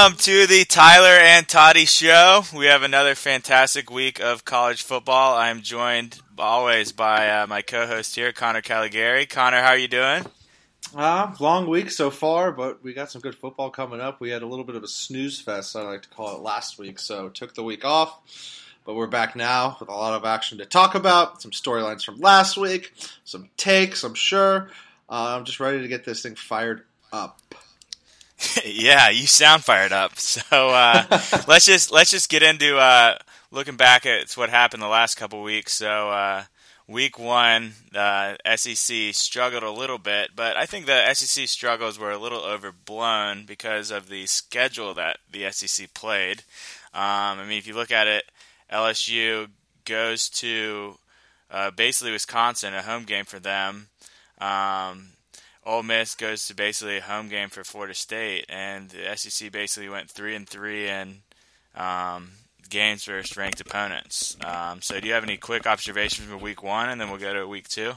Welcome to the Tyler and Toddy Show. We have another fantastic week of college football. I'm joined always by uh, my co-host here, Connor Caligari. Connor, how are you doing? Uh, long week so far, but we got some good football coming up. We had a little bit of a snooze fest, I like to call it, last week, so took the week off. But we're back now with a lot of action to talk about. Some storylines from last week, some takes, I'm sure. Uh, I'm just ready to get this thing fired up. yeah, you sound fired up. So uh, let's just let's just get into uh, looking back at what happened the last couple weeks. So uh, week one, the SEC struggled a little bit, but I think the SEC struggles were a little overblown because of the schedule that the SEC played. Um, I mean, if you look at it, LSU goes to uh, basically Wisconsin, a home game for them. Um, Ole Miss goes to basically a home game for Florida State, and the SEC basically went three and three in um, games versus ranked opponents. Um, so, do you have any quick observations from Week One, and then we'll go to Week Two?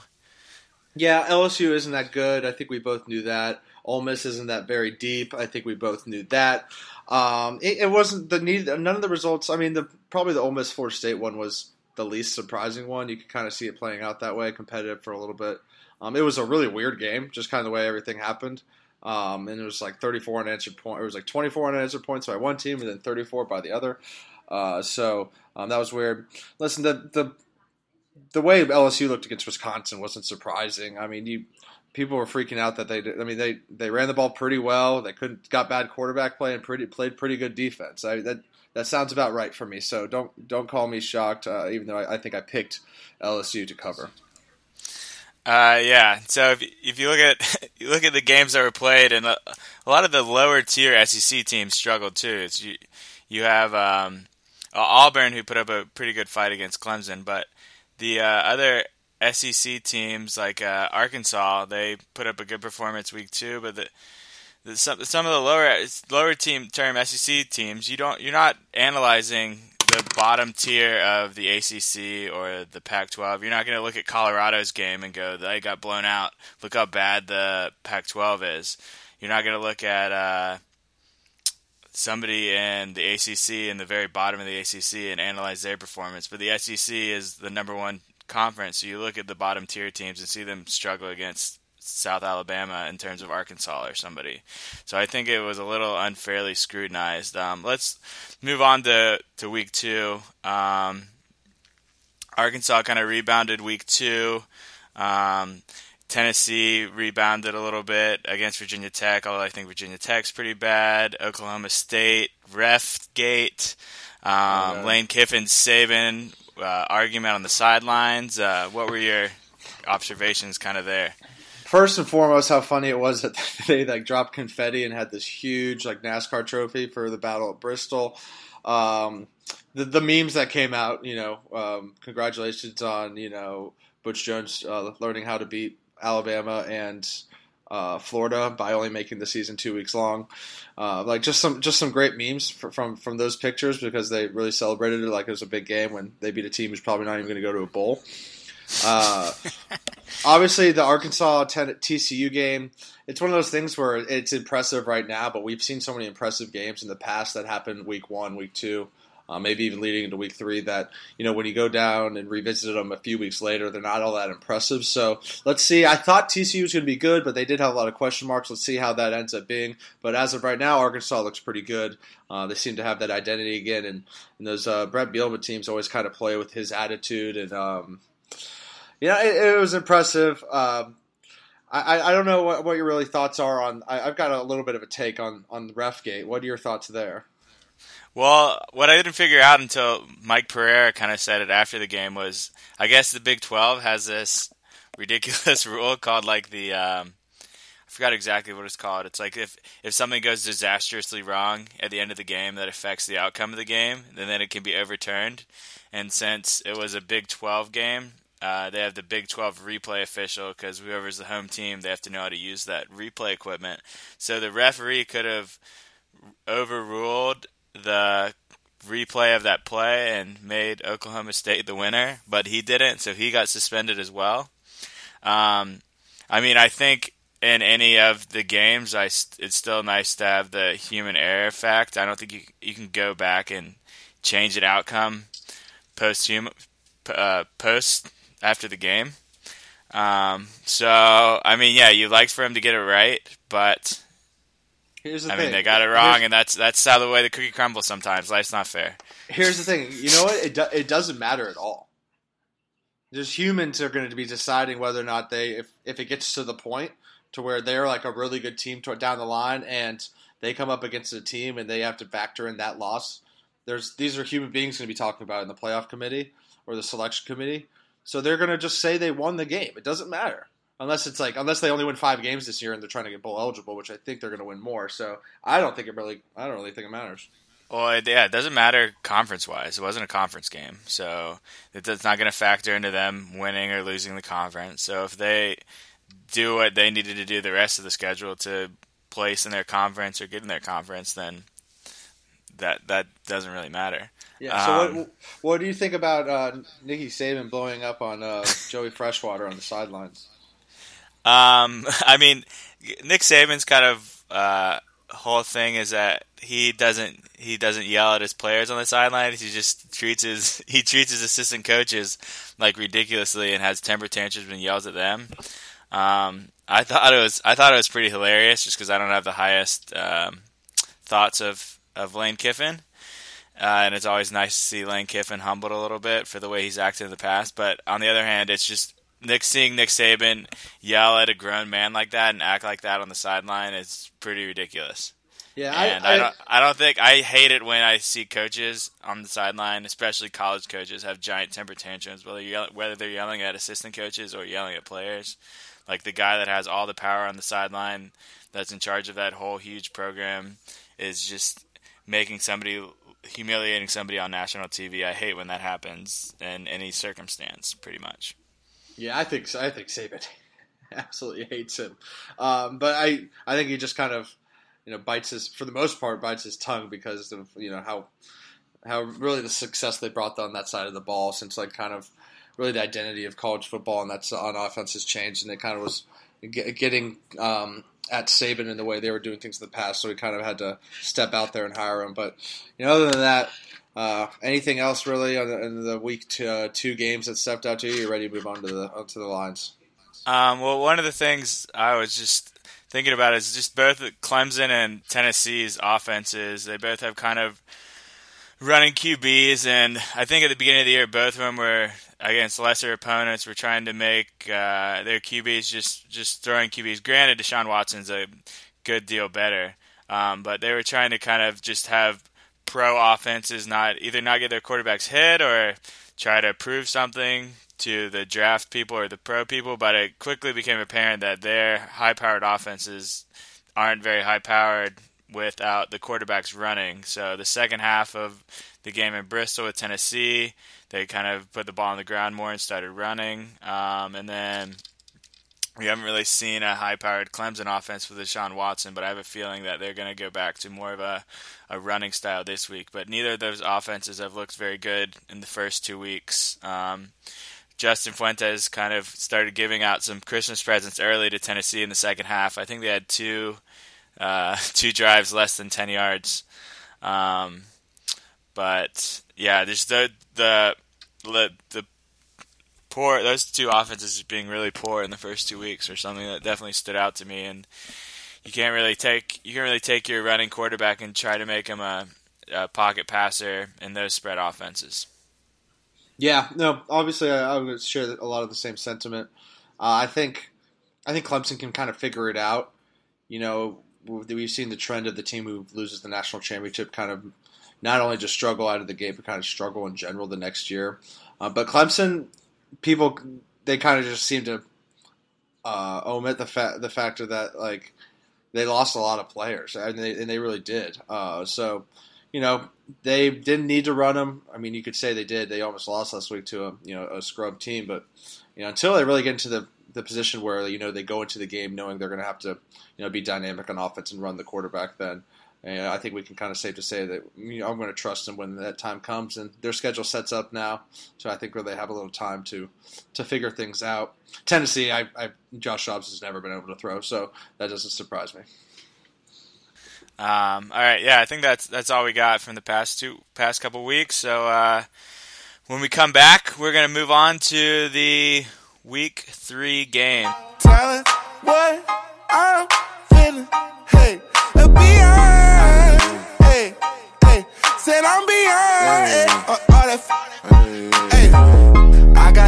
Yeah, LSU isn't that good. I think we both knew that. Ole Miss isn't that very deep. I think we both knew that. Um, it, it, wasn't the need. None of the results. I mean, the probably the Ole Miss Florida State one was the least surprising one. You could kind of see it playing out that way, competitive for a little bit. Um, it was a really weird game, just kind of the way everything happened. Um, and it was like 34 unanswered points. It was like 24 unanswered points by one team, and then 34 by the other. Uh, so um, that was weird. Listen, the the the way LSU looked against Wisconsin wasn't surprising. I mean, you people were freaking out that they. I mean, they they ran the ball pretty well. They couldn't got bad quarterback play and pretty played pretty good defense. I, that that sounds about right for me. So don't don't call me shocked, uh, even though I, I think I picked LSU to cover. Uh, yeah. So if, if you look at you look at the games that were played, and a, a lot of the lower tier SEC teams struggled too. It's you you have um, Auburn who put up a pretty good fight against Clemson, but the uh, other SEC teams like uh, Arkansas they put up a good performance week two, but the some some of the lower lower team term SEC teams you don't you're not analyzing the bottom tier of the ACC or the Pac-12. You're not going to look at Colorado's game and go, "They got blown out. Look how bad the Pac-12 is." You're not going to look at uh, somebody in the ACC in the very bottom of the ACC and analyze their performance. But the SEC is the number one conference, so you look at the bottom tier teams and see them struggle against South Alabama in terms of Arkansas or somebody. So I think it was a little unfairly scrutinized. Um, let's move on to, to week two. Um, Arkansas kind of rebounded week two. Um, Tennessee rebounded a little bit against Virginia Tech, although I think Virginia Tech's pretty bad. Oklahoma State, ref gate. Um, oh, Lane Kiffin saving uh, argument on the sidelines. Uh, what were your observations kind of there? First and foremost, how funny it was that they like dropped confetti and had this huge like NASCAR trophy for the battle at Bristol. Um, the, the memes that came out, you know, um, congratulations on you know Butch Jones uh, learning how to beat Alabama and uh, Florida by only making the season two weeks long. Uh, like just some just some great memes for, from from those pictures because they really celebrated it like it was a big game when they beat a team who's probably not even going to go to a bowl. Uh, obviously, the Arkansas TCU game, it's one of those things where it's impressive right now, but we've seen so many impressive games in the past that happened week one, week two. Uh, maybe even leading into week three, that you know when you go down and revisit them a few weeks later, they're not all that impressive. So let's see. I thought TCU was going to be good, but they did have a lot of question marks. Let's see how that ends up being. But as of right now, Arkansas looks pretty good. Uh, they seem to have that identity again, and, and those uh, Bret Bielema teams always kind of play with his attitude and um, yeah, it, it was impressive. Um, I, I don't know what, what your really thoughts are on. I, have got a little bit of a take on on Refgate. What are your thoughts there? Well, what I didn't figure out until Mike Pereira kind of said it after the game was, I guess the Big Twelve has this ridiculous rule called like the um, I forgot exactly what it's called. It's like if if something goes disastrously wrong at the end of the game that affects the outcome of the game, then then it can be overturned. And since it was a Big Twelve game, uh, they have the Big 12 replay official because whoever's the home team, they have to know how to use that replay equipment. So the referee could have overruled the replay of that play and made Oklahoma State the winner, but he didn't, so he got suspended as well. Um, I mean, I think in any of the games, I it's still nice to have the human error fact. I don't think you you can go back and change an outcome post uh, post after the game. Um, so I mean, yeah, you liked for him to get it right, but Here's the I thing. mean, they got it wrong, Here's, and that's that's how the way the cookie crumbles. Sometimes life's not fair. here's the thing. You know what? It do, it doesn't matter at all. Just humans are going to be deciding whether or not they, if if it gets to the point to where they're like a really good team to, down the line, and they come up against a team and they have to factor in that loss. There's these are human beings going to be talking about in the playoff committee or the selection committee. So they're going to just say they won the game. It doesn't matter unless it's like unless they only win five games this year and they're trying to get bowl eligible, which I think they're going to win more. So I don't think it really. I don't really think it matters. Well, yeah, it doesn't matter conference wise. It wasn't a conference game, so it's not going to factor into them winning or losing the conference. So if they do what they needed to do the rest of the schedule to place in their conference or get in their conference, then that that doesn't really matter. Yeah. So Um, what what do you think about uh, Nicky Saban blowing up on uh, Joey Freshwater on the sidelines? Um, I mean, Nick Saban's kind of uh, whole thing is that he doesn't he doesn't yell at his players on the sidelines. He just treats his he treats his assistant coaches like ridiculously and has temper tantrums and yells at them. Um, I thought it was I thought it was pretty hilarious just because I don't have the highest um, thoughts of of Lane Kiffin. Uh, and it's always nice to see Lane Kiffin humbled a little bit for the way he's acted in the past. But on the other hand, it's just Nick seeing Nick Saban yell at a grown man like that and act like that on the sideline is pretty ridiculous. Yeah, And I, don't I don't think I hate it when I see coaches on the sideline, especially college coaches, have giant temper tantrums, whether yell, whether they're yelling at assistant coaches or yelling at players. Like the guy that has all the power on the sideline, that's in charge of that whole huge program, is just making somebody humiliating somebody on national TV. I hate when that happens in any circumstance, pretty much. Yeah, I think. I think Saban absolutely hates him. Um, but I I think he just kind of you know bites his for the most part bites his tongue because of you know how how really the success they brought on that side of the ball since like kind of really the identity of college football and that's on offense has changed and it kind of was getting um, at Saban in the way they were doing things in the past, so we kind of had to step out there and hire him. But you know, other than that, uh, anything else really on the, in the week two, uh, two games that stepped out to you? You're ready to move on to the onto the lines. Um, well, one of the things I was just thinking about is just both Clemson and Tennessee's offenses. They both have kind of running QBs, and I think at the beginning of the year, both of them were against lesser opponents. Were trying to make uh, their QBs just just throwing QBs. Granted, Deshaun Watson's a good deal better, um, but they were trying to kind of just have pro offenses not either not get their quarterbacks hit or try to prove something to the draft people or the pro people, but it quickly became apparent that their high powered offenses aren't very high powered without the quarterbacks running. So the second half of the game in Bristol with Tennessee, they kind of put the ball on the ground more and started running. Um, and then we haven't really seen a high powered Clemson offense with Deshaun Watson, but I have a feeling that they're going to go back to more of a, a running style this week. But neither of those offenses have looked very good in the first two weeks. Um, Justin Fuentes kind of started giving out some Christmas presents early to Tennessee in the second half. I think they had two uh, two drives less than ten yards. Um, but yeah, there's the the the, the poor those two offenses being really poor in the first two weeks or something that definitely stood out to me. And you can't really take you can't really take your running quarterback and try to make him a, a pocket passer in those spread offenses. Yeah, no, obviously I, I would share a lot of the same sentiment. Uh, I think I think Clemson can kind of figure it out. You know, we've seen the trend of the team who loses the national championship kind of not only just struggle out of the gate, but kind of struggle in general the next year. Uh, but Clemson, people, they kind of just seem to uh, omit the fact the factor that like they lost a lot of players, and they and they really did. Uh, so, you know, they didn't need to run them. I mean, you could say they did. They almost lost last week to a you know a scrub team, but you know until they really get into the the position where you know they go into the game knowing they're going to have to you know be dynamic on offense and run the quarterback, then And I think we can kind of safe to say that you know, I'm going to trust them when that time comes. And their schedule sets up now, so I think where they have a little time to to figure things out. Tennessee, I, I Josh Dobbs has never been able to throw, so that doesn't surprise me. Um, all right, yeah, I think that's that's all we got from the past two past couple weeks. So uh, when we come back, we're gonna move on to the week three game. Tell what I'm feeling. Hey, beyond. Hey, hey, said I'm beyond. Hey, uh, all that. Hey,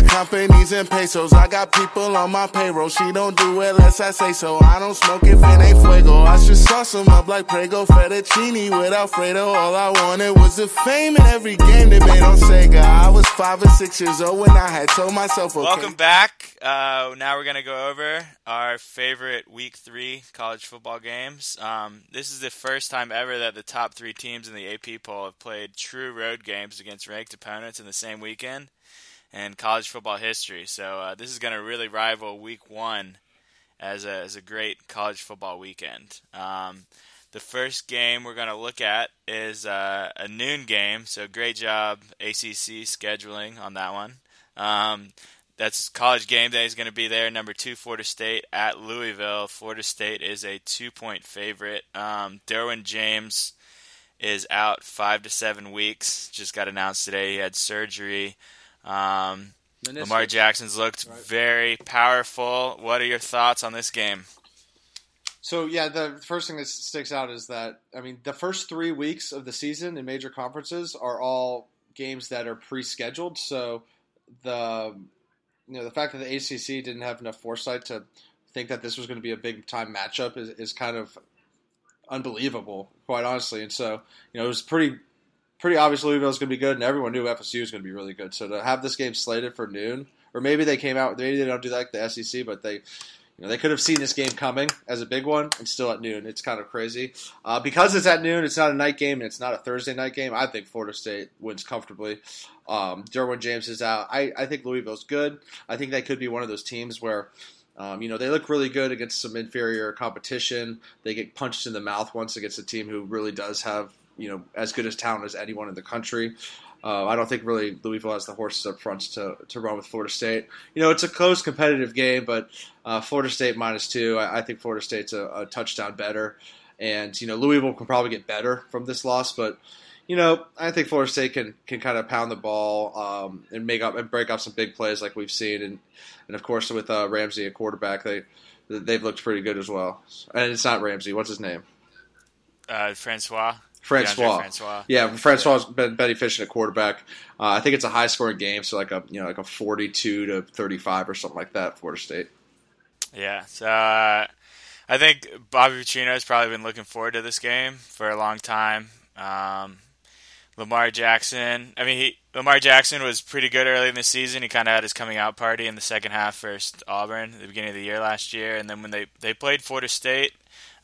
companies and pesos. I got people on my payroll. She don't do it unless I say so. I don't smoke if it ain't fuego. I just sauce them up like Prego fettuccine with Alfredo. All I wanted was the fame in every game they made on Sega. I was five or six years old when I had told myself, okay. Welcome back. Uh, now we're gonna go over our favorite Week Three college football games. Um, this is the first time ever that the top three teams in the AP poll have played true road games against ranked opponents in the same weekend in college football history. So uh, this is going to really rival Week One as a as a great college football weekend. Um, the first game we're going to look at is uh, a noon game. So great job ACC scheduling on that one. Um, that's college game day is going to be there. Number two, Florida State at Louisville. Florida State is a two point favorite. Um, Derwin James is out five to seven weeks. Just got announced today. He had surgery. Um, Lamar Jackson's looked Right. very powerful. What are your thoughts on this game? So yeah, the first thing that sticks out is that I mean the first three weeks of the season in major conferences are all games that are pre-scheduled. So the you know the fact that the ACC didn't have enough foresight to think that this was going to be a big time matchup is, is kind of unbelievable, quite honestly. And so you know it was pretty pretty obvious Louisville was going to be good, and everyone knew FSU was going to be really good. So to have this game slated for noon, or maybe they came out, maybe they don't do that like the SEC, but they you know, they could have seen this game coming as a big one and still at noon. It's kind of crazy. Uh, because it's at noon, it's not a night game and it's not a Thursday night game. I think Florida State wins comfortably. Um, Derwin James is out. I, I think Louisville's good. I think they could be one of those teams where, um, you know, they look really good against some inferior competition. They get punched in the mouth once against a team who really does have, you know, as good as talent as anyone in the country. Uh, I don't think really Louisville has the horses up front to, to run with Florida State. You know, it's a close competitive game, but uh, Florida State minus two. I, I think Florida State's a, a touchdown better, and you know Louisville can probably get better from this loss, but you know I think Florida State can can kind of pound the ball um, and make up and break up some big plays like we've seen, and and of course with uh, Ramsey at quarterback, they they've looked pretty good as well. And it's not Ramsey. What's his name? Uh, Francois. Francois. Francois. Yeah, Francois been, been efficient at quarterback. Uh, I think it's a high scoring game, so like a you know like a forty two to thirty five or something like that. Florida State. Yeah, so uh, I think Bobby Petrino has probably been looking forward to this game for a long time. Um, Lamar Jackson, I mean, he, Lamar Jackson was pretty good early in the season. He kind of had his coming out party in the second half versus Auburn at the beginning of the year last year, and then when they they played Florida State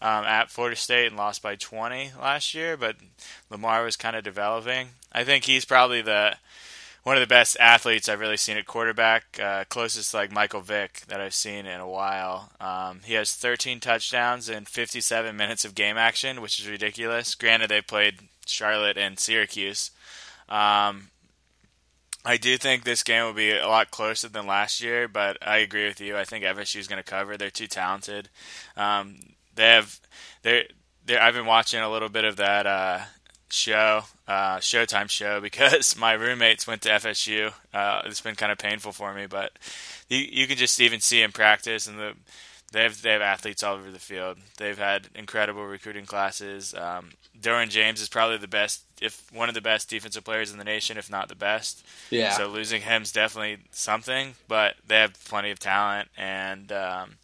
um, at Florida State and lost by 20 last year, but Lamar was kind of developing. I think he's probably the one of the best athletes I've really seen at quarterback, uh, closest like Michael Vick that I've seen in a while. Um, he has 13 touchdowns and 57 minutes of game action, which is ridiculous. Granted, they played Charlotte and Syracuse. Um, I do think this game will be a lot closer than last year, but I agree with you. I think FSU is going to cover. They're too talented. Um, they have they they I've been watching a little bit of that uh, show, uh, Showtime show, because my roommates went to FSU. Uh, it's been kind of painful for me, but you you can just even see in practice and the. They have, they have athletes all over the field. They've had incredible recruiting classes. Um, Derwin James is probably the best, if one of the best defensive players in the nation, if not the best. Yeah. So losing him's definitely something, but they have plenty of talent, and um,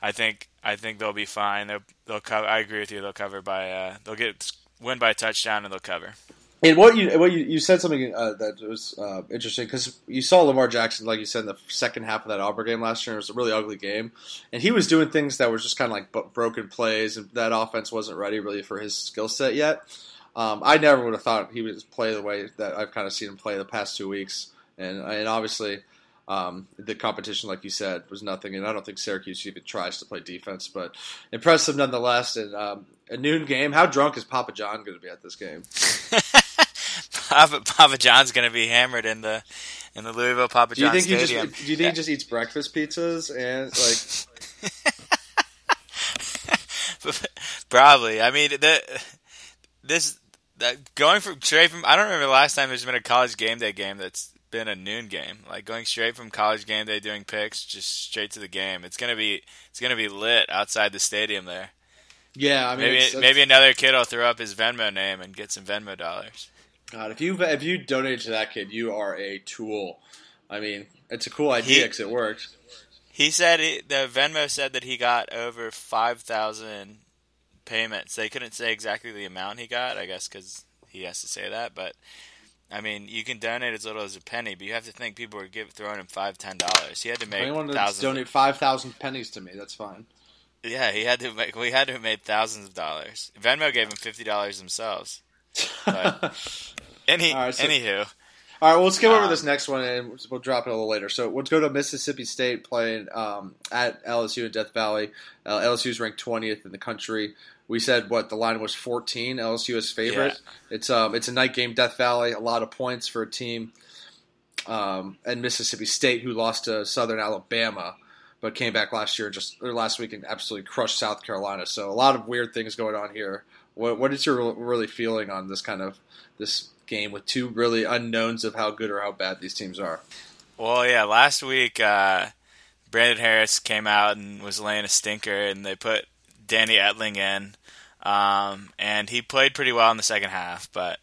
I think I think they'll be fine. They'll they'll cover. I agree with you. They'll cover by uh, they'll get win by a touchdown and they'll cover. And what you what you, you said something uh, that was uh, interesting because you saw Lamar Jackson, like you said, in the second half of that Auburn game last year. It was a really ugly game, and he was doing things that were just kind of like broken plays, and that offense wasn't ready really for his skill set yet. Um, I never would have thought he would play the way that I've kind of seen him play the past two weeks, and and obviously. Um, the competition, like you said, was nothing, and I don't think Syracuse even tries to play defense, but impressive nonetheless. And um, a noon game. How drunk is Papa John going to be at this game? Papa, Papa John's going to be hammered in the in the Louisville Papa Do you John think he Stadium. just do you think he just eats breakfast pizzas and like Probably. I mean, the this that going from straight from I don't remember the last time there's been a college game day game that's been a noon game. Like going straight from college game day doing picks just straight to the game. It's gonna be it's gonna be lit outside the stadium there. yeah? I mean, Maybe maybe another kid will throw up his Venmo name and get some Venmo dollars. God, if you if you donate to that kid, you are a tool. I mean, it's a cool idea because it works. He said he, the Venmo said that he got over five thousand payments. They couldn't say exactly the amount he got, I guess, because he has to say that. But I mean, you can donate as little as a penny, but you have to think people were give, throwing him five, ten dollars. He had to make anyone thousands. donate five thousand pennies to me, that's fine. yeah, he had to make. We had to have made thousands of dollars. Venmo gave him fifty dollars themselves. But any All right, so- anywho, All right, well, let's skip over Um, this next one, and we'll drop it a little later. So let's go to Mississippi State playing um, at LSU in Death Valley. Uh, LSU is ranked 20th in the country. We said what the line was 14. LSU is favorite. It's um, it's a night game, Death Valley. A lot of points for a team. Um, and Mississippi State, who lost to Southern Alabama, but came back last year, just or last week, and absolutely crushed South Carolina. So a lot of weird things going on here. What, what is your really feeling on this kind of this game with two really unknowns of how good or how bad these teams are? Well, yeah, last week uh, Brandon Harris came out and was laying a stinker, and they put Danny Etling in, um, and he played pretty well in the second half, but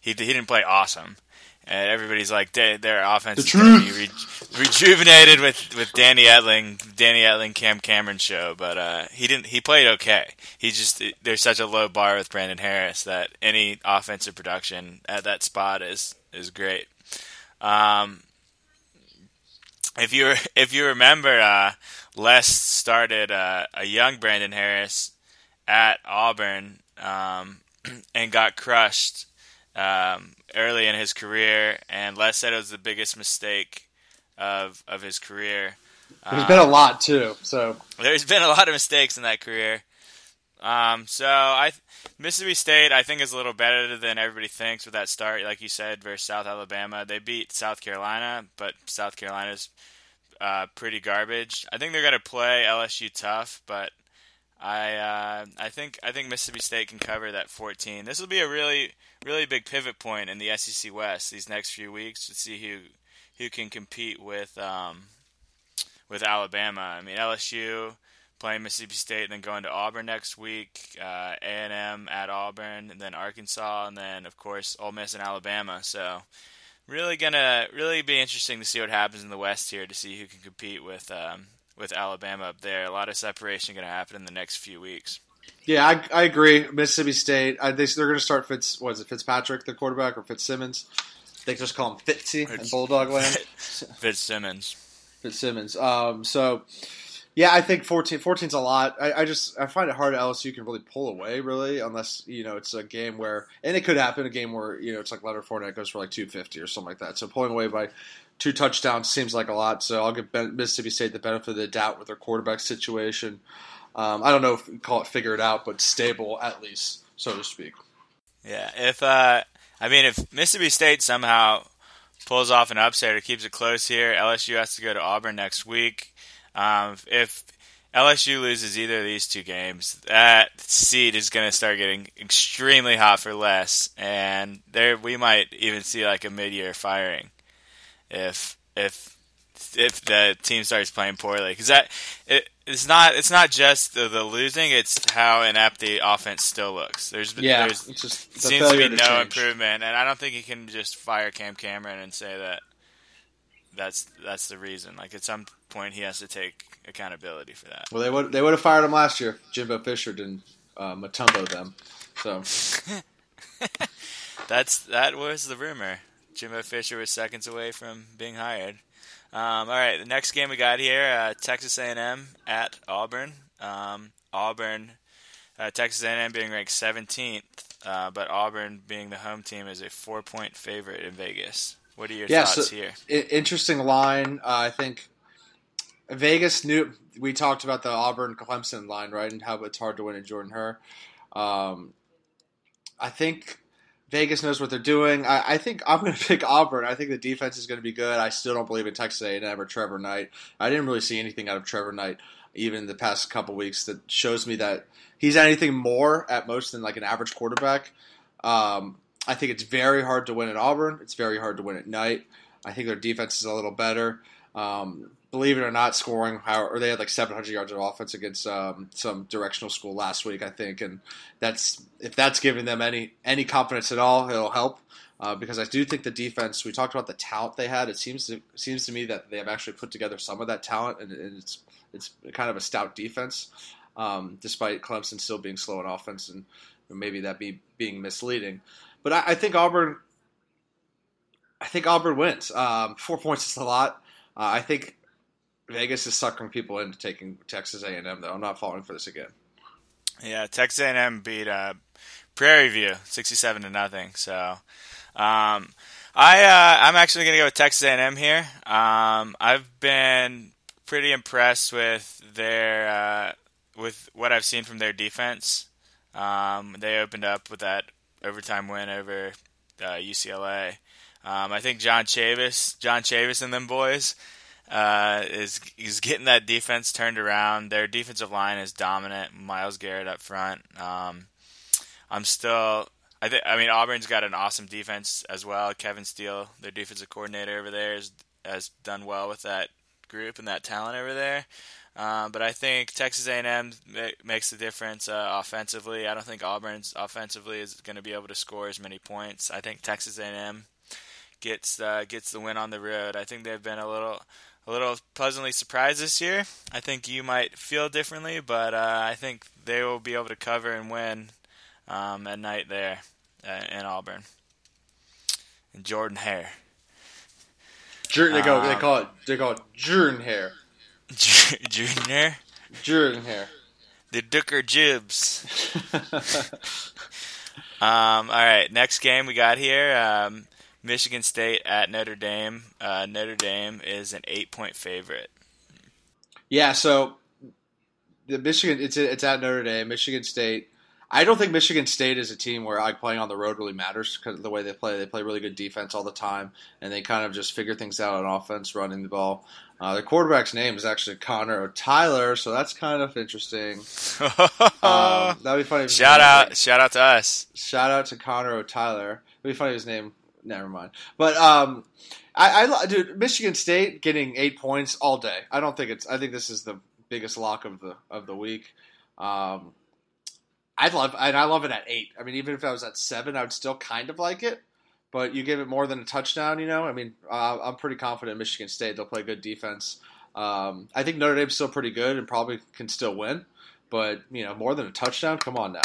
he he didn't play awesome. And everybody's like, they, their offense The is going to be re- rejuvenated with, with Danny Etling, Danny Etling, Cam Cameron show. But uh, he didn't. He played okay. He just there's such a low bar with Brandon Harris that any offensive production at that spot is is great. Um, if you if you remember, uh, Les started uh, a young Brandon Harris at Auburn um, and got crushed um, early in his career, and Les said it was the biggest mistake of of his career. There's been a lot too. So There's been a lot of mistakes in that career. Um, so I Mississippi State I think is a little better than everybody thinks with that start, like you said, versus South Alabama. They beat South Carolina, but South Carolina's uh, pretty garbage. I think they're going to play LSU tough, but I uh, I think I think Mississippi State can cover that 14. This will be a really really big pivot point in the SEC West these next few weeks to see who who can compete with um, with Alabama. I mean LSU playing Mississippi State, and then going to Auburn next week, uh, A&M at Auburn, and then Arkansas, and then of course Ole Miss and Alabama. So really gonna really be interesting to see what happens in the West here to see who can compete with um, with Alabama up there. A lot of separation going to happen in the next few weeks. yeah, I, I agree. Mississippi State. I, they, they're going to start Fitz. What is it? Fitzpatrick, the quarterback, or Fitzsimmons? They just call him Fitzy in Bulldog Land. Fitzsimmons. Fitzsimmons. Um, so, yeah, I think 14 14's a lot. I, I just I find it hard. LSU can really pull away, really, unless you know it's a game where, and it could happen a game where you know it's like Leonard Fournette goes for like two fifty or something like that. So pulling away by two touchdowns seems like a lot. So I'll give ben, Mississippi State the benefit of the doubt with their quarterback situation. Um, I don't know if you call it figure it out, but stable at least, so to speak. Yeah, if uh, I mean, if Mississippi State somehow pulls off an upset or keeps it close here, LSU has to go to Auburn next week. Um, if LSU loses either of these two games, that seed is going to start getting extremely hot for Les, and there we might even see like a mid-year firing if if if the team starts playing poorly because that it, it's not it's not just the, the losing it's how inept the offense still looks there's Yeah, there's just the seems to be failure no change. improvement, and I don't think you can just fire Cam Cameron and say that that's that's the reason. Like at some point, he has to take accountability for that. Well, they would they would have fired him last year. Jimbo Fisher didn't uh, Mutombo them. So That's that was the rumor. Jimbo Fisher was seconds away from being hired. Um, all right, the next game we got here: uh, Texas A&M at Auburn. Um, Auburn, uh, Texas A&M being ranked 17th, uh, but Auburn being the home team is a four-point favorite in Vegas. What are your Yeah, thoughts so- here? Interesting line. Uh, I think Vegas knew. We talked about the Auburn Clemson line, right, and how it's hard to win in Jordan Hare. Um, I think Vegas knows what they're doing. I, I think I'm going to pick Auburn. I think the defense is going to be good. I still don't believe in Texas A&M or Trevor Knight. I didn't really see anything out of Trevor Knight even the past couple weeks that shows me that he's anything more at most than like an average quarterback. Um, I think it's very hard to win at Auburn. It's very hard to win at night. I think their defense is a little better. Um, believe it or not, scoring or they had like 700 yards of offense against um, some directional school last week, I think, and that's if that's giving them any any confidence at all, it'll help. Uh, because I do think the defense. We talked about the talent they had. It seems to seems to me that they have actually put together some of that talent, and, and it's it's kind of a stout defense, um, despite Clemson still being slow in offense, and maybe that be being misleading. But I, I think Auburn. I think Auburn wins. Um, four points is a lot. Uh, I think Vegas is suckering people into taking Texas A&M though. I'm not falling for this again. Yeah, Texas A&M beat uh, Prairie View 67 to nothing. So, um, I uh, I'm actually going to go with Texas A&M here. Um, I've been pretty impressed with their uh, with what I've seen from their defense. Um, they opened up with that overtime win over UCLA. Uh, um, I think John Chavis, John Chavis, and them boys uh, is is getting that defense turned around. Their defensive line is dominant. Myles Garrett up front. Um, I'm still. I think. I mean, Auburn's got an awesome defense as well. Kevin Steele, their defensive coordinator over there, has done well with that group and that talent over there. Um, but I think Texas A&M makes the difference uh, offensively. I don't think Auburn's offensively is going to be able to score as many points. I think Texas A&M gets uh, gets the win on the road. I think they've been a little a little pleasantly surprised this year. I think you might feel differently, but uh, I think they will be able to cover and win um, at night there uh, in Auburn. And Jordan Hare. they go. Um, they call it. They call it Jordan Hare. Jordan Hare. Jordan Hare. The Dooker Jibs. um, all right, next game we got here. Um, Michigan State at Notre Dame. Uh, Notre Dame is an eight-point favorite. Yeah, so the Michigan it's it's at Notre Dame. Michigan State. I don't think Michigan State is a team where like playing on the road really matters because the way they play. They play really good defense all the time, and they kind of just figure things out on offense, running the ball. Uh, their quarterback's name is actually Connor Tyler, so that's kind of interesting. um, that'd be funny. Shout out! Shout out to us! Shout out to Connor O'Tyler. It'd be funny if his name never mind. But um, I, I dude, Michigan State getting eight points all day. I don't think it's. I think this is the biggest lock of the of the week. Um, I'd love, and I love it at eight. I mean, even if I was at seven, I would still kind of like it. But you give it more than a touchdown, you know. I mean, uh, I'm pretty confident Michigan State. They'll play good defense. Um, I think Notre Dame's still pretty good and probably can still win. But you know, more than a touchdown. Come on now.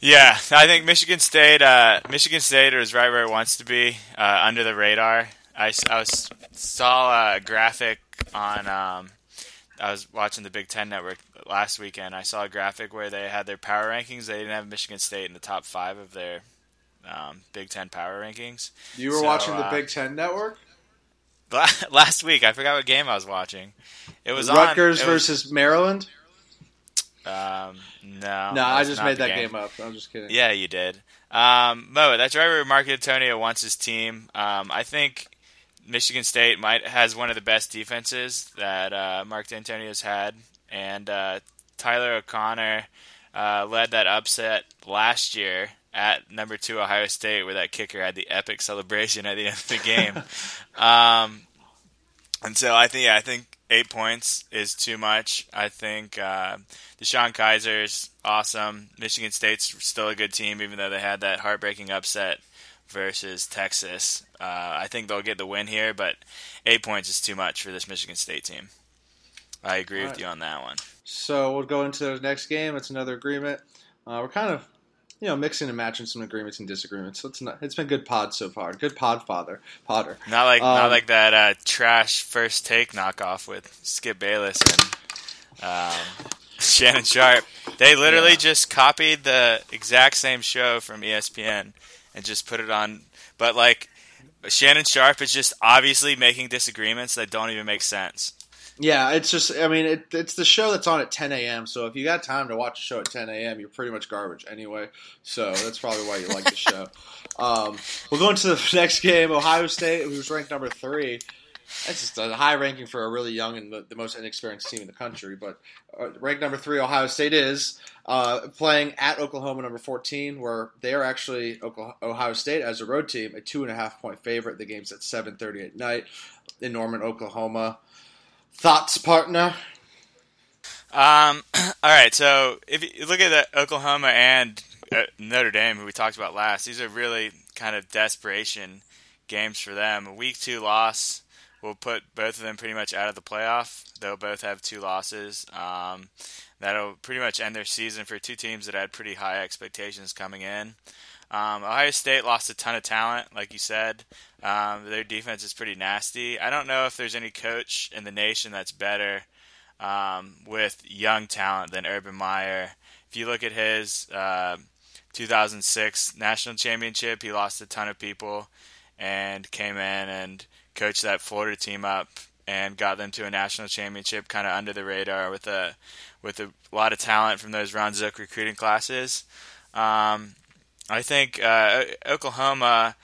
Yeah, I think Michigan State. Uh, Michigan State is right where it wants to be, uh, under the radar. I, I was, saw a graphic on. Um, I was watching the Big Ten Network last weekend. I saw a graphic where they had their power rankings. They didn't have Michigan State in the top five of their um, Big Ten power rankings. You were so, watching the uh, Big Ten Network last week. I forgot what game I was watching. It was Rutgers on, it versus was, Maryland. Um, no. No, I just made that game. game. up. I'm just kidding. Yeah, you did. Um, Mo, that's right where Mark Dantonio wants his team. Um, I think Michigan State might has one of the best defenses that uh, Mark Dantonio's had, and uh, Tyler O'Connor uh, led that upset last year at number two Ohio State, where that kicker had the epic celebration at the end of the game. um, and so I think, yeah, I think eight points is too much. I think uh, DeShone Kizer's awesome. Michigan State's still a good team, even though they had that heartbreaking upset versus Texas. Uh, I think they'll get the win here, but eight points is too much for this Michigan State team. I agree All with right. you on that one. So we'll go into the next game. It's another agreement. Uh, we're kind of you know, mixing and matching some agreements and disagreements. So it's not, it's been good pod so far. Good pod father, Potter. Not like um, not like that uh, trash first take knockoff with Skip Bayless and um, Shannon Sharpe. They literally yeah. just copied the exact same show from ESPN and just put it on. But like Shannon Sharpe is just obviously making disagreements that don't even make sense. Yeah, it's just. I mean, it, it's the show that's on at 10 a.m. So if you got time to watch a show at 10 a.m., you're pretty much garbage anyway. So that's probably why you like the show. Um, we'll go into the next game. Ohio State, who's ranked number three. That's just a high ranking for a really young and the, the most inexperienced team in the country. But uh, ranked number three, Ohio State is uh, playing at Oklahoma, number 14, where they are actually Oklahoma, Ohio State as a road team, a two and a half point favorite. The game's at 7:30 at night in Norman, Oklahoma. Thoughts, partner? Um, all right. So if you look at the Oklahoma and uh, Notre Dame, who we talked about last, these are really kind of desperation games for them. A week two loss will put both of them pretty much out of the playoff. They'll both have two losses. Um, that'll pretty much end their season for two teams that had pretty high expectations coming in. Um, Ohio State lost a ton of talent, like you said. Um, their defense is pretty nasty. I don't know if there's any coach in the nation that's better um, with young talent than Urban Meyer. If you look at his uh, 2006 national championship, he lost a ton of people and came in and coached that Florida team up and got them to a national championship kind of under the radar with a with a lot of talent from those Ron Zook recruiting classes. Um, I think uh, Oklahoma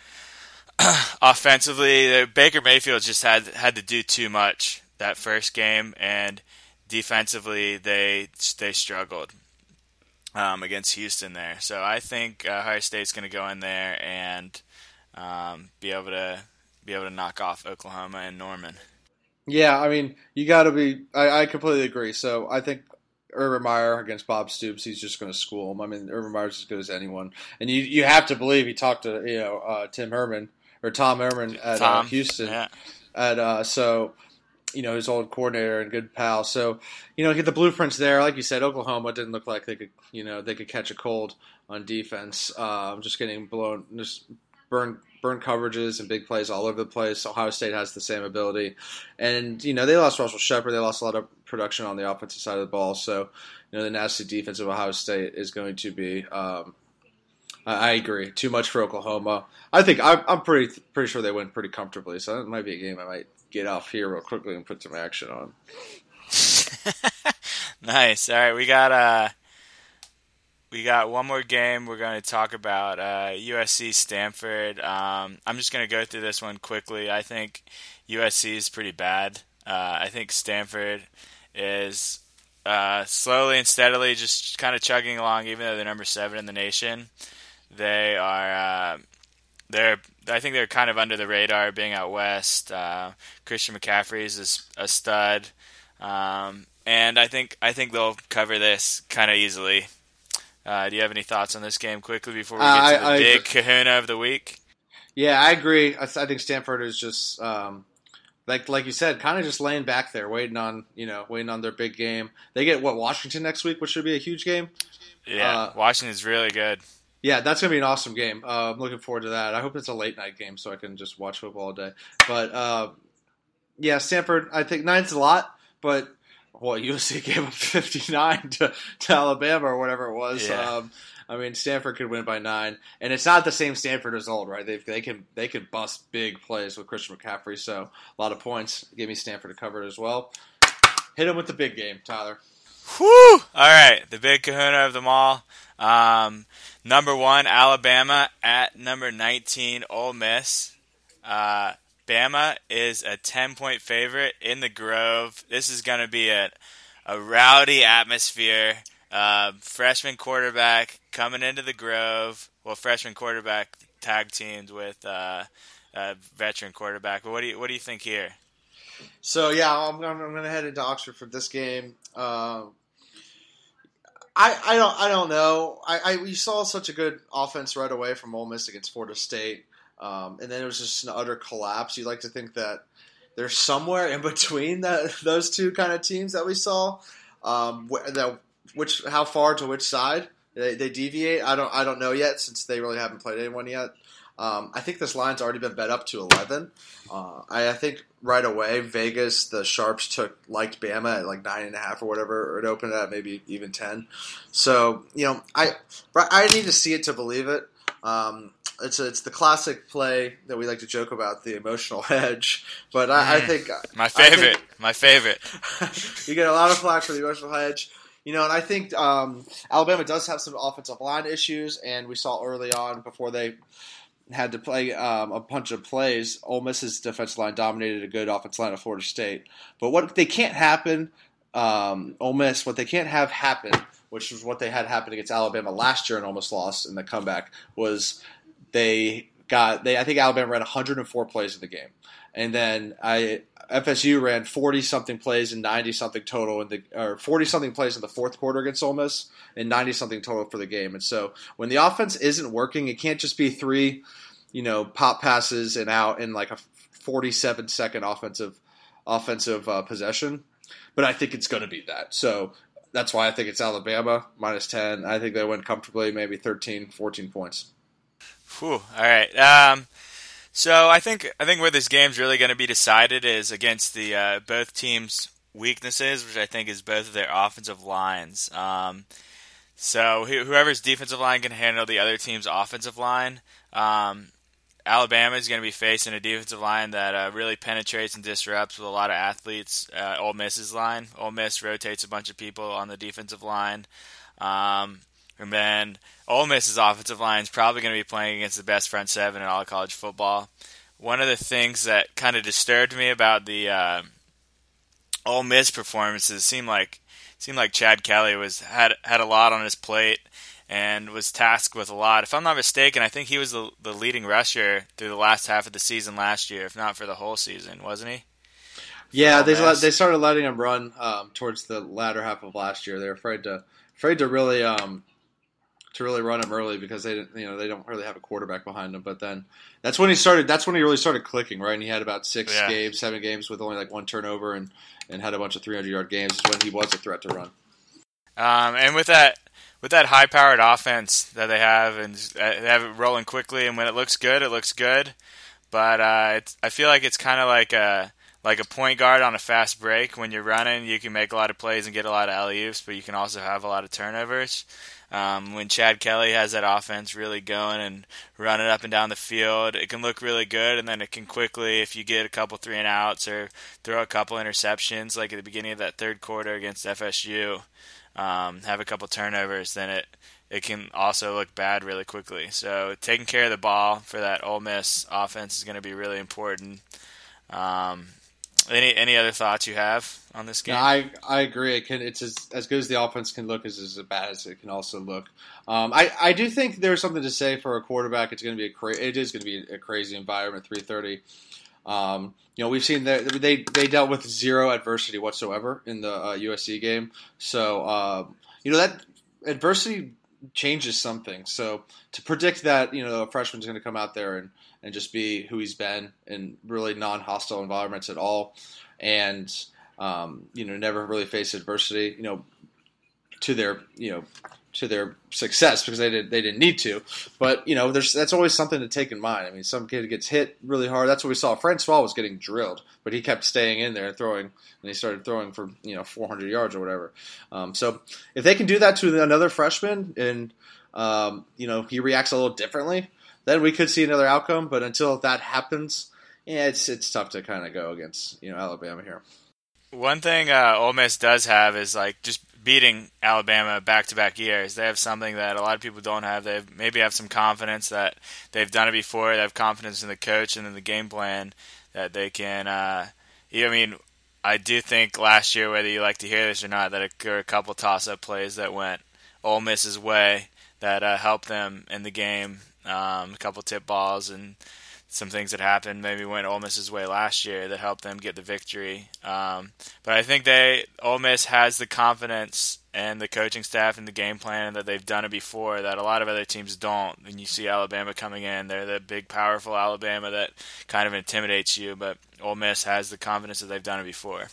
offensively, Baker Mayfield just had had to do too much that first game, and defensively they they struggled um, against Houston there. So I think uh, Ohio State's going to go in there and um, be able to be able to knock off Oklahoma and Norman. Yeah, I mean, you got to be. I, I, completely agree. So I think Urban Meyer against Bob Stoops, he's just going to school him. I mean, Urban Meyer's as good as anyone, and you you have to believe he talked to you know uh, Tim Herman or Tom Herman at uh, Tom, uh, Houston. Yeah. At uh, so you know his old coordinator and good pal. So you know get the blueprints there. Like you said, Oklahoma didn't look like they could you know they could catch a cold on defense. Um, just getting blown, just burn burn coverages and big plays all over the place. Ohio State has the same ability, and you know they lost Russell Shepard. They lost a lot of production on the offensive side of the ball. So you know the nasty defense of Ohio State is going to be. Um, I, agree. Too much for Oklahoma. I think I'm, pretty pretty sure they win pretty comfortably. So that might be a game I might get off here real quickly and put some action on. nice. All right, we got uh we got one more game we're going to talk about uh, USC Stanford. Um, I'm just going to go through this one quickly. I think USC is pretty bad. Uh, I think Stanford is uh, slowly and steadily just kind of chugging along, even though they're number seven in the nation. They are. Uh, they're. I think they're kind of under the radar, being out west. Uh, Christian McCaffrey is a, stud, um, and I think I think they'll cover this kind of easily. Uh, do you have any thoughts on this game quickly before we get to the I, big I, Kahuna of the week? Yeah, I agree. I, I think Stanford is just um, like like you said, kind of just laying back there, waiting on you know waiting on their big game. They get what Washington next week, which should be a huge game. Yeah, uh, Washington's really good. Yeah, that's gonna be an awesome game. Uh, I'm looking forward to that. I hope it's a late night game so I can just watch football all day. But uh, yeah, Stanford. I think nine's a lot, but well, USC gave up 59 to, to Alabama or whatever it was. Yeah. Um, I mean, Stanford could win by nine, and it's not the same Stanford as old, right? They they can they can bust big plays with Christian McCaffrey, so a lot of points. Give me Stanford to cover it as well. Hit him with the big game, Tyler. Whew! All right, the big Kahuna of them all. Um, number one, Alabama at number nineteen, Ole Miss. Uh, Bama is a 10 point favorite in the Grove. This is going to be a, a rowdy atmosphere. Uh, freshman quarterback coming into the Grove. Well, freshman quarterback tag teamed with uh, a veteran quarterback. What do you what do you think here? So yeah, I'm, I'm, I'm going to head into Oxford for this game. Uh, I, I don't I don't know. I, I we saw such a good offense right away from Ole Miss against Florida State. Um, and then it was just an utter collapse. You'd like to think that there's somewhere in between that those two kind of teams that we saw. Um, that which how far to which side they, they, deviate? I don't I don't know yet since they really haven't played anyone yet. Um, I think this line's already been bet up to eleven. Uh, I, I, think right away Vegas the sharps took liked Bama at like nine and a half or whatever, or it opened at maybe even ten. So you know I I need to see it to believe it. Um, it's a, it's the classic play that we like to joke about the emotional hedge. But I, I think My favorite. my favorite. you get a lot of flack for the emotional hedge. You know, and I think um, Alabama does have some offensive line issues, and we saw early on before they had to play um, a bunch of plays. Ole Miss's defensive line dominated a good offensive line of Florida State, but what they can't happen, um, Ole Miss, what they can't have happen, which was what they had happen against Alabama last year and almost lost in the comeback, was they got they I think Alabama ran 104 plays in the game, and then I FSU ran 40 something plays and 90 something total in the or 40 something plays in the fourth quarter against Ole Miss and 90 something total for the game. And so when the offense isn't working, it can't just be three, you know, pop passes and out in like a 47 second offensive offensive uh, possession. But I think it's going to be that. So that's why I think it's Alabama minus 10. I think they win comfortably, maybe 13, 14 points. Whew. All right. Um, so I think I think where this game's really going to be decided is against the uh, both teams' weaknesses, which I think is both of their offensive lines. Um, so wh- whoever's defensive line can handle the other team's offensive line. Um, Alabama is going to be facing a defensive line that uh, really penetrates and disrupts with a lot of athletes. Uh, Ole Miss's line. Ole Miss rotates a bunch of people on the defensive line. Um, and then Ole Miss's offensive line is probably going to be playing against the best front seven in all college football. One of the things that kind of disturbed me about the uh, Ole Miss performances seemed like seemed like Chad Kelly was had had a lot on his plate and was tasked with a lot. If I'm not mistaken, I think he was the, the leading rusher through the last half of the season last year, if not for the whole season, wasn't he? Yeah, they they started letting him run um, towards the latter half of last year. They're afraid to afraid to really um, to really run him early because they didn't you know they don't really have a quarterback behind him. But then that's when he started. That's when he really started clicking, right? And he had about six Yeah. games, seven games with only like one turnover and and had a bunch of 300 yard games. Is when he was a threat to run. Um, and with that with that high powered offense that they have, and uh, they have it rolling quickly, and when it looks good, it looks good. But uh, it's, I feel like it's kind of like a like a point guard on a fast break. When you're running, you can make a lot of plays and get a lot of alley oops, but you can also have a lot of turnovers. Um, when Chad Kelly has that offense really going and running up and down the field, it can look really good, and then it can quickly, if you get a couple three and outs or throw a couple interceptions, like at the beginning of that third quarter against FSU, um, have a couple turnovers, then it it can also look bad really quickly. So taking care of the ball for that Ole Miss offense is going to be really important. Um, any any other thoughts you have on this game? I I agree. It can it's as, as good as the offense can look as as bad as it can also look. Um, I I do think there's something to say for a quarterback. It's going to be a cra- it is going to be a crazy environment. Three thirty. Um, you know, we've seen that they they dealt with zero adversity whatsoever in the uh, USC game. So um, you know that adversity changes something. So to predict that you know a freshman's going to come out there and and just be who he's been in really non-hostile environments at all, and um, you know never really face adversity. You know to their you know to their success because they did they didn't need to. But you know, there's that's always something to take in mind. I mean, some kid gets hit really hard. That's what we saw. Francois was getting drilled, but he kept staying in there and throwing, and he started throwing for you know 400 yards or whatever. Um, so if they can do that to another freshman and um, you know he reacts a little differently, then we could see another outcome. But until that happens, yeah, it's it's tough to kind of go against you know Alabama here. One thing uh, Ole Miss does have is like just beating Alabama back to back years. They have something that a lot of people don't have. They maybe have some confidence that they've done it before. They have confidence in the coach and in the game plan that they can. Uh, I mean, I do think last year, whether you like to hear this or not, that there were a couple toss up plays that went Ole Miss's way that uh, helped them in the game. Um, a couple tip balls and some things that happened maybe went Ole Miss's way last year that helped them get the victory. Um, but I think they Ole Miss has the confidence and the coaching staff and the game plan that they've done it before that a lot of other teams don't. And you see Alabama coming in, they're the big, powerful Alabama that kind of intimidates you. But Ole Miss has the confidence that they've done it before.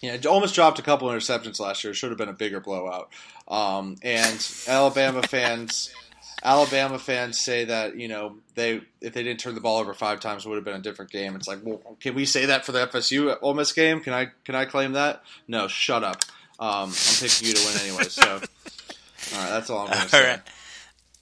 Yeah, it almost dropped a couple interceptions last year. It should have been a bigger blowout. Um, and Alabama fans, Alabama fans say that you know they if they didn't turn the ball over five times, it would have been a different game. It's like, well, can we say that for the FSU Ole Miss game? Can I can I claim that? No, shut up. Um, I'm picking you to win anyway. So, all right, that's all I'm going to say. right.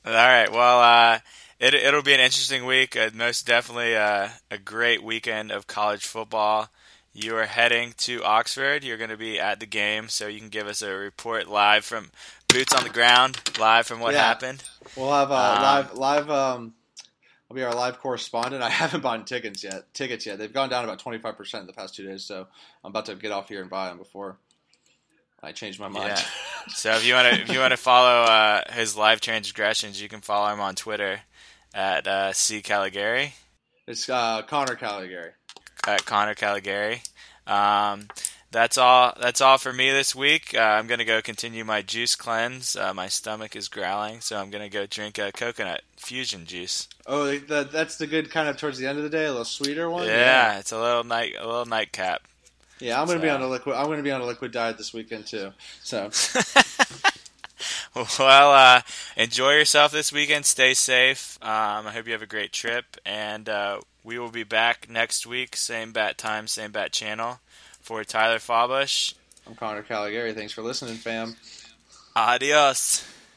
All right. Well, uh, it it'll be an interesting week. Uh, most definitely uh, a great weekend of college football. You are heading to Oxford. You're going to be at the game, so you can give us a report live from boots on the ground, live from what Yeah. happened. We'll have uh, Um, live live. Um, I'll be our live correspondent. I haven't bought tickets yet. Tickets yet? They've gone down about twenty five percent in the past two days. So I'm about to get off here and buy them before I change my mind. Yeah. So if you want to if you want to follow uh, his live transgressions, you can follow him on Twitter at uh, C Caligari. it's uh, Connor Caligari. At Connor Caligari. Um, that's all. That's all for me this week. Uh, I'm gonna go continue my juice cleanse. Uh, my stomach is growling, so I'm gonna go drink a coconut fusion juice. Oh, the, that's the good kind of towards the end of the day, a little sweeter one. Yeah, it's a little night, a little nightcap. yeah. I'm gonna be on a liquid. I'm gonna be on a liquid diet this weekend too. So well, uh, enjoy yourself this weekend. Stay safe. Um, I hope you have a great trip, and uh, we will be back next week, same bat time, same bat channel. For Tyler Fabush, I'm Connor Caligari. Thanks for listening, fam. adios.